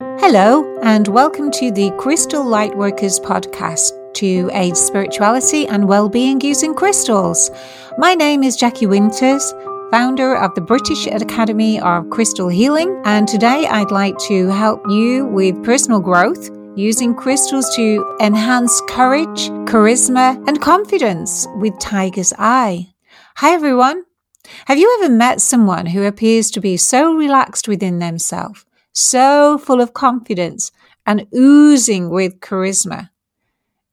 Hello, and welcome to the Crystal Lightworkers podcast to aid spirituality and well-being using crystals. My name is Jackie Winters, founder of the British Academy of Crystal Healing, and today I'd like to help you with personal growth using crystals to enhance courage, charisma, and confidence with Tiger's Eye. Hi everyone. Have you ever met someone who appears to be so relaxed within themselves? So full of confidence and oozing with charisma.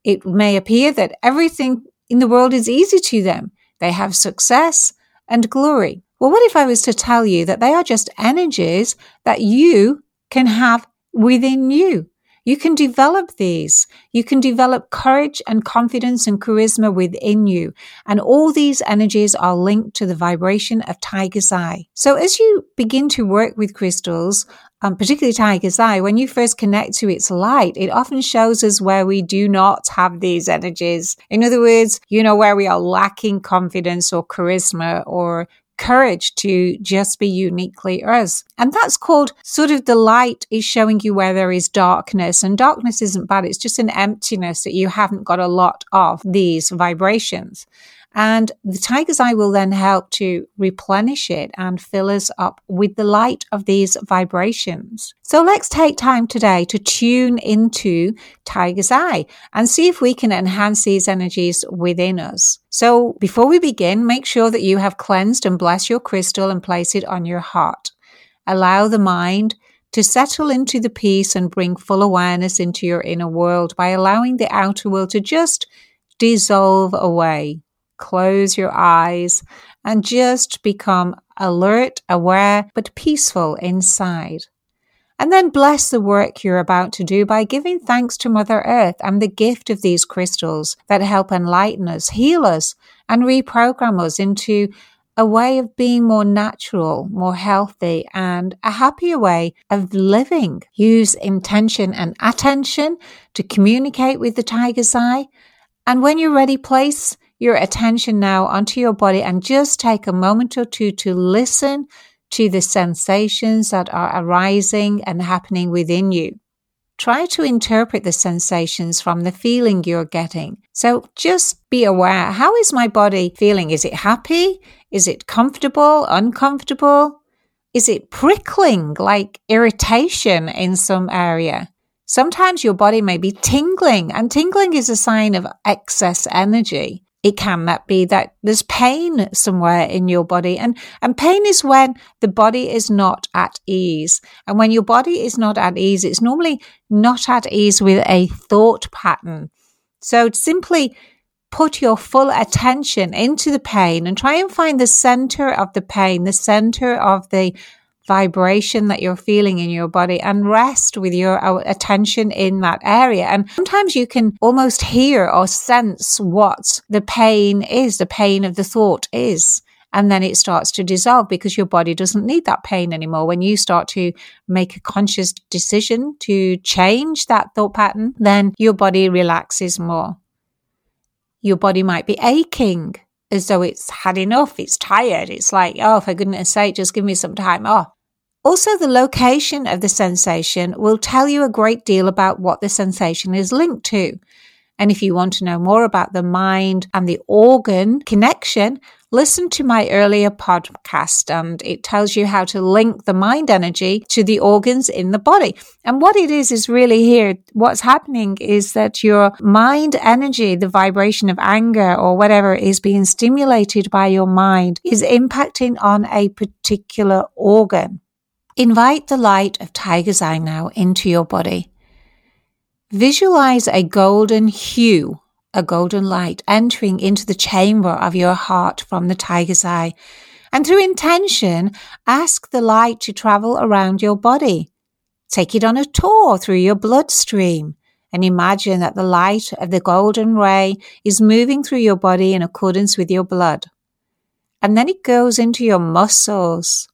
It may appear that everything in the world is easy to them. They have success and glory. Well, what if I was to tell you that they are just energies that you can have within you? You can develop these. You can develop courage and confidence and charisma within you. And all these energies are linked to the vibration of Tiger's Eye. So as you begin to work with crystals, um, particularly Tiger's Eye, when you first connect to its light, it often shows us where we do not have these energies. In other words, you know, where we are lacking confidence or charisma or courage to just be uniquely us. And that's called sort of the light is showing you where there is darkness. And darkness isn't bad, it's just an emptiness that you haven't got a lot of these vibrations. And the tiger's eye will then help to replenish it and fill us up with the light of these vibrations. So let's take time today to tune into tiger's eye and see if we can enhance these energies within us. So before we begin, make sure that you have cleansed and blessed your crystal and place it on your heart. Allow the mind to settle into the peace and bring full awareness into your inner world by allowing the outer world to just dissolve away close your eyes and just become alert, aware, but peaceful inside. And then bless the work you're about to do by giving thanks to Mother Earth and the gift of these crystals that help enlighten us, heal us, and reprogram us into a way of being more natural, more healthy, and a happier way of living. Use intention and attention to communicate with the tiger's eye. And when you're ready, place your attention now onto your body and just take a moment or two to listen to the sensations that are arising and happening within you. Try to interpret the sensations from the feeling you're getting. So just be aware. How is my body feeling? Is it happy? Is it comfortable? Uncomfortable? Is it prickling like irritation in some area? Sometimes your body may be tingling and tingling is a sign of excess energy it can that be that there's pain somewhere in your body. And and pain is when the body is not at ease. And when your body is not at ease it's normally not at ease with a thought pattern. So simply put your full attention into the pain and try and find the center of the pain the center of the vibration that you're feeling in your body and rest with your uh, attention in that area. And sometimes you can almost hear or sense what the pain is, the pain of the thought is. And then it starts to dissolve because your body doesn't need that pain anymore. When you start to make a conscious decision to change that thought pattern, then your body relaxes more. Your body might be aching as though it's had enough, it's tired. It's like, oh, for goodness sake, just give me some time off. Also, the location of the sensation will tell you a great deal about what the sensation is linked to. And if you want to know more about the mind and the organ connection, listen to my earlier podcast and it tells you how to link the mind energy to the organs in the body. And what it is, is really here. What's happening is that your mind energy, the vibration of anger or whatever is being stimulated by your mind is impacting on a particular organ. Invite the light of Tiger's Eye now into your body. Visualize a golden hue, a golden light entering into the chamber of your heart from the Tiger's Eye. And through intention, ask the light to travel around your body. Take it on a tour through your bloodstream and imagine that the light of the golden ray is moving through your body in accordance with your blood. And then it goes into your muscles,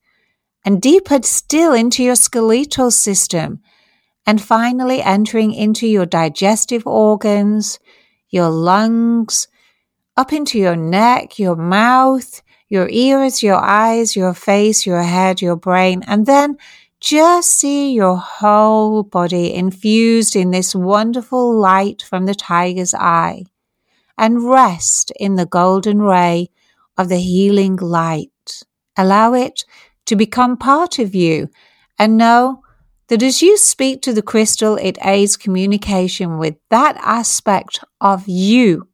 and deeper still into your skeletal system, and finally entering into your digestive organs, your lungs, up into your neck, your mouth, your ears, your eyes, your face, your head, your brain, and then just see your whole body infused in this wonderful light from the tiger's eye and rest in the golden ray of the healing light. Allow it to become part of you and know that as you speak to the crystal, it aids communication with that aspect of you.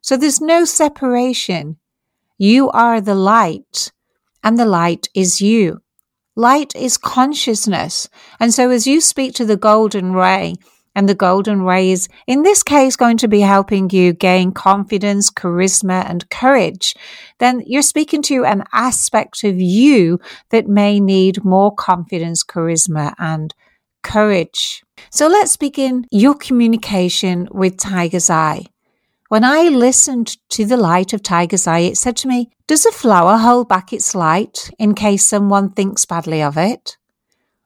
So there's no separation. You are the light and the light is you. Light is consciousness. And so as you speak to the golden ray, and the golden ray is, in this case, going to be helping you gain confidence, charisma, and courage, then you're speaking to an aspect of you that may need more confidence, charisma, and courage. So let's begin your communication with Tiger's Eye. When I listened to the light of Tiger's Eye, it said to me, Does a flower hold back its light in case someone thinks badly of it?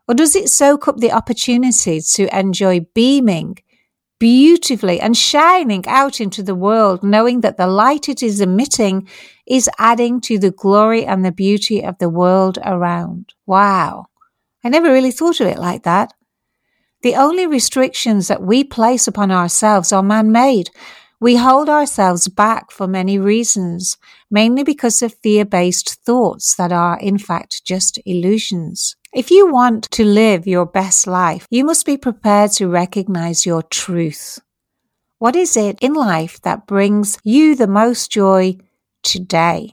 Or does it soak up the opportunity to enjoy beaming beautifully and shining out into the world, knowing that the light it is emitting is adding to the glory and the beauty of the world around? Wow. I never really thought of it like that. The only restrictions that we place upon ourselves are man made we hold ourselves back for many reasons, mainly because of fear based thoughts that are in fact just illusions. If you want to live your best life, you must be prepared to recognize your truth. What is it in life that brings you the most joy today?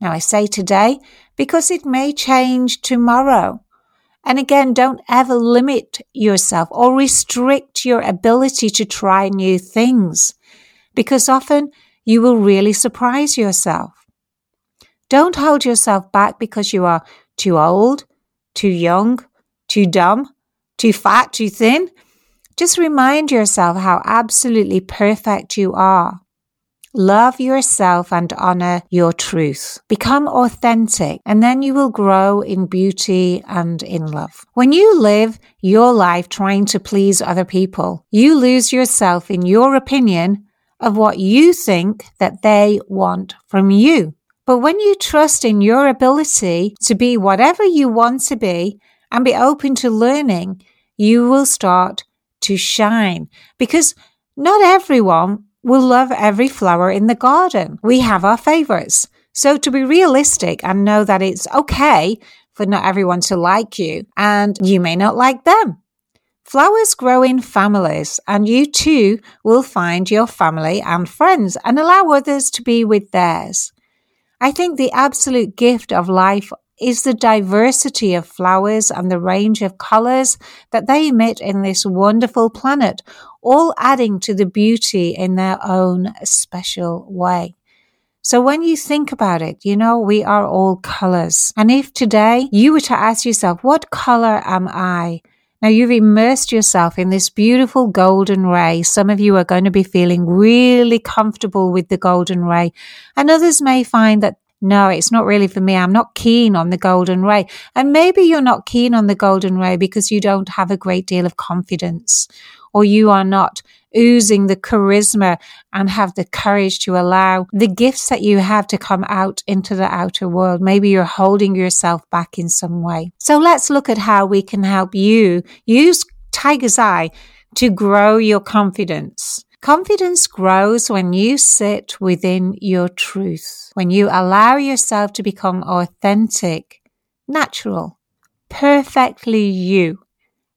Now, I say today because it may change tomorrow. And again, don't ever limit yourself or restrict your ability to try new things because often you will really surprise yourself. Don't hold yourself back because you are too old, too young, too dumb, too fat, too thin. Just remind yourself how absolutely perfect you are. Love yourself and honor your truth. Become authentic and then you will grow in beauty and in love. When you live your life trying to please other people, you lose yourself in your opinion of what you think that they want from you. But when you trust in your ability to be whatever you want to be and be open to learning, you will start to shine because not everyone will love every flower in the garden. We have our favorites. So to be realistic and know that it's okay for not everyone to like you and you may not like them. Flowers grow in families, and you too will find your family and friends and allow others to be with theirs. I think the absolute gift of life is the diversity of flowers and the range of colors that they emit in this wonderful planet, all adding to the beauty in their own special way. So when you think about it, you know, we are all colors. And if today you were to ask yourself, what color am I? Now you've immersed yourself in this beautiful golden ray. Some of you are going to be feeling really comfortable with the golden ray and others may find that no, it's not really for me. I'm not keen on the golden ray. And maybe you're not keen on the golden ray because you don't have a great deal of confidence or you are not oozing the charisma and have the courage to allow the gifts that you have to come out into the outer world. Maybe you're holding yourself back in some way. So let's look at how we can help you use Tiger's Eye to grow your confidence. Confidence grows when you sit within your truth, when you allow yourself to become authentic, natural, perfectly you,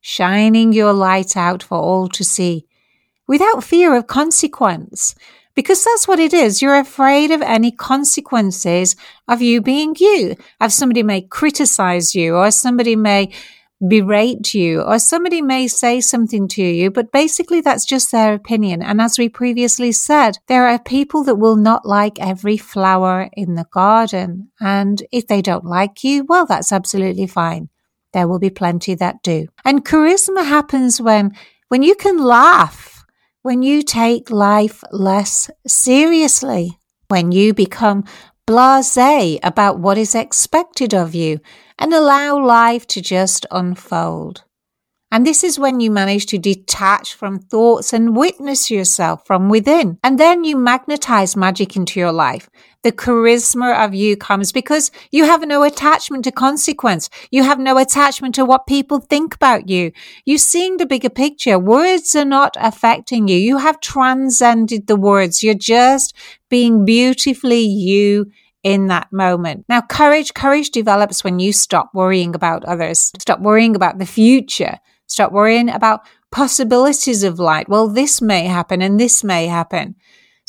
shining your light out for all to see without fear of consequence. Because that's what it is. You're afraid of any consequences of you being you. Of somebody may criticize you or somebody may berate you or somebody may say something to you, but basically that's just their opinion. And as we previously said, there are people that will not like every flower in the garden. And if they don't like you, well, that's absolutely fine. There will be plenty that do. And charisma happens when, when you can laugh when you take life less seriously, when you become blase about what is expected of you and allow life to just unfold. And this is when you manage to detach from thoughts and witness yourself from within. And then you magnetize magic into your life. The charisma of you comes because you have no attachment to consequence. You have no attachment to what people think about you. You're seeing the bigger picture. Words are not affecting you. You have transcended the words. You're just being beautifully you in that moment. Now, courage, courage develops when you stop worrying about others, stop worrying about the future, stop worrying about possibilities of light. Well, this may happen and this may happen.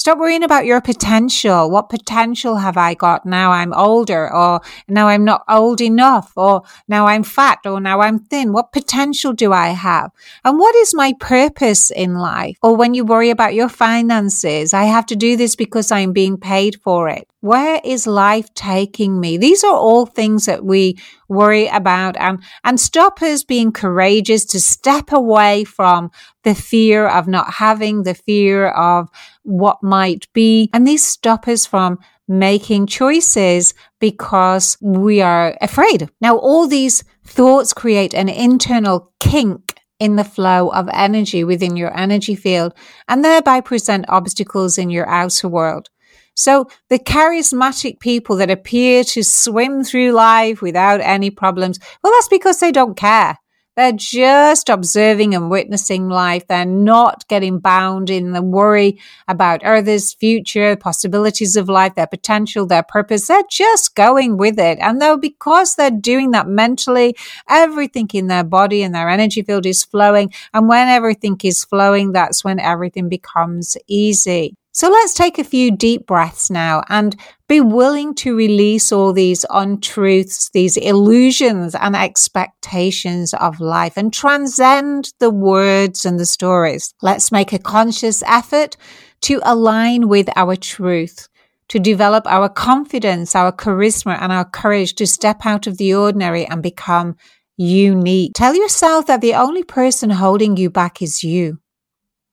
Stop worrying about your potential. What potential have I got now I'm older or now I'm not old enough or now I'm fat or now I'm thin? What potential do I have? And what is my purpose in life? Or when you worry about your finances, I have to do this because I'm being paid for it. Where is life taking me? These are all things that we worry about um, and, and stop us being courageous to step away from the fear of not having, the fear of what might be. And these stop us from making choices because we are afraid. Now, all these thoughts create an internal kink in the flow of energy within your energy field and thereby present obstacles in your outer world. So the charismatic people that appear to swim through life without any problems, well, that's because they don't care. They're just observing and witnessing life. They're not getting bound in the worry about others' future, possibilities of life, their potential, their purpose. They're just going with it. And though because they're doing that mentally, everything in their body and their energy field is flowing. And when everything is flowing, that's when everything becomes easy. So let's take a few deep breaths now and be willing to release all these untruths, these illusions and expectations of life and transcend the words and the stories. Let's make a conscious effort to align with our truth, to develop our confidence, our charisma and our courage to step out of the ordinary and become unique. Tell yourself that the only person holding you back is you.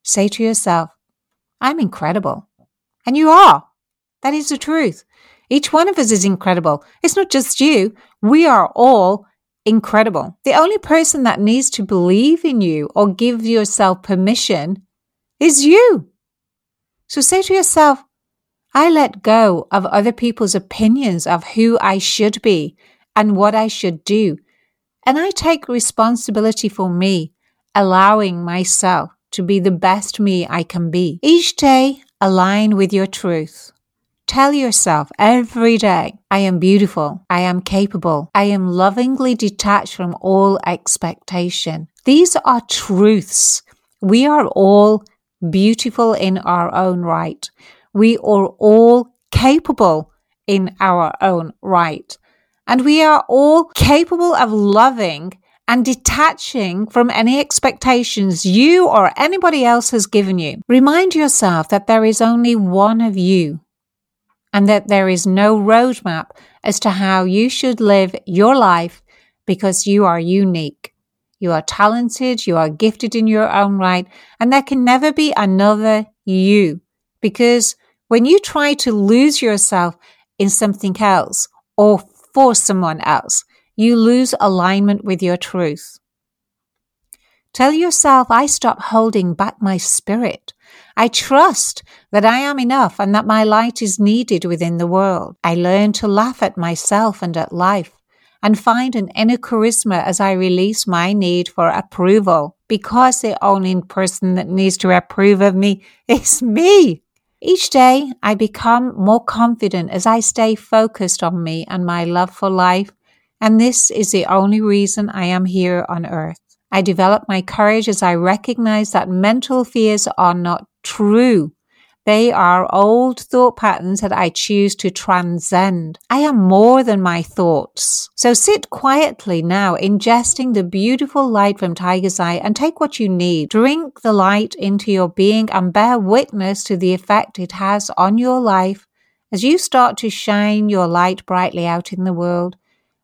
Say to yourself, I'm incredible. And you are. That is the truth. Each one of us is incredible. It's not just you. We are all incredible. The only person that needs to believe in you or give yourself permission is you. So say to yourself, I let go of other people's opinions of who I should be and what I should do. And I take responsibility for me, allowing myself to be the best me I can be. Each day, align with your truth. Tell yourself every day, I am beautiful, I am capable, I am lovingly detached from all expectation. These are truths. We are all beautiful in our own right. We are all capable in our own right. And we are all capable of loving and detaching from any expectations you or anybody else has given you. Remind yourself that there is only one of you and that there is no roadmap as to how you should live your life because you are unique. You are talented, you are gifted in your own right, and there can never be another you because when you try to lose yourself in something else or for someone else, you lose alignment with your truth. Tell yourself, I stop holding back my spirit. I trust that I am enough and that my light is needed within the world. I learn to laugh at myself and at life and find an inner charisma as I release my need for approval because the only person that needs to approve of me is me. Each day I become more confident as I stay focused on me and my love for life and this is the only reason I am here on earth. I develop my courage as I recognize that mental fears are not true. They are old thought patterns that I choose to transcend. I am more than my thoughts. So sit quietly now, ingesting the beautiful light from Tiger's Eye and take what you need. Drink the light into your being and bear witness to the effect it has on your life as you start to shine your light brightly out in the world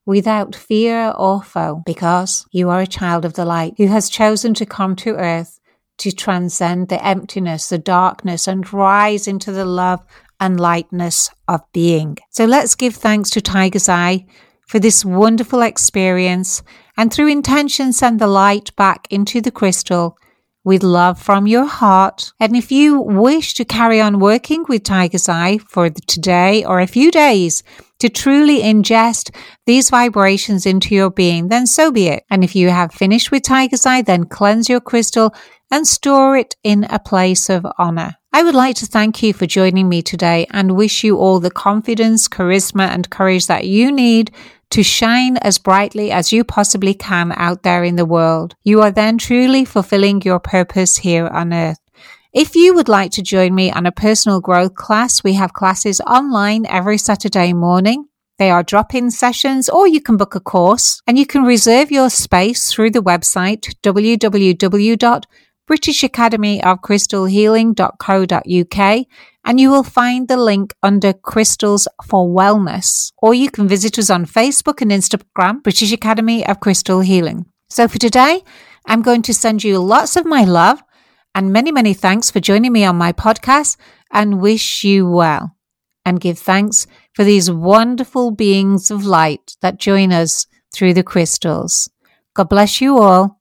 without fear or foe, because you are a child of the light who has chosen to come to earth to transcend the emptiness, the darkness, and rise into the love and lightness of being. So let's give thanks to Tiger's Eye for this wonderful experience and through intention send the light back into the crystal with love from your heart. And if you wish to carry on working with Tiger's Eye for today or a few days to truly ingest these vibrations into your being, then so be it. And if you have finished with Tiger's Eye, then cleanse your crystal and store it in a place of honor. I would like to thank you for joining me today and wish you all the confidence, charisma, and courage that you need to shine as brightly as you possibly can out there in the world. You are then truly fulfilling your purpose here on earth. If you would like to join me on a personal growth class, we have classes online every Saturday morning. They are drop in sessions, or you can book a course and you can reserve your space through the website www British Academy of Crystal Healing.co.uk and you will find the link under Crystals for Wellness. Or you can visit us on Facebook and Instagram, British Academy of Crystal Healing. So for today, I'm going to send you lots of my love and many, many thanks for joining me on my podcast and wish you well and give thanks for these wonderful beings of light that join us through the crystals. God bless you all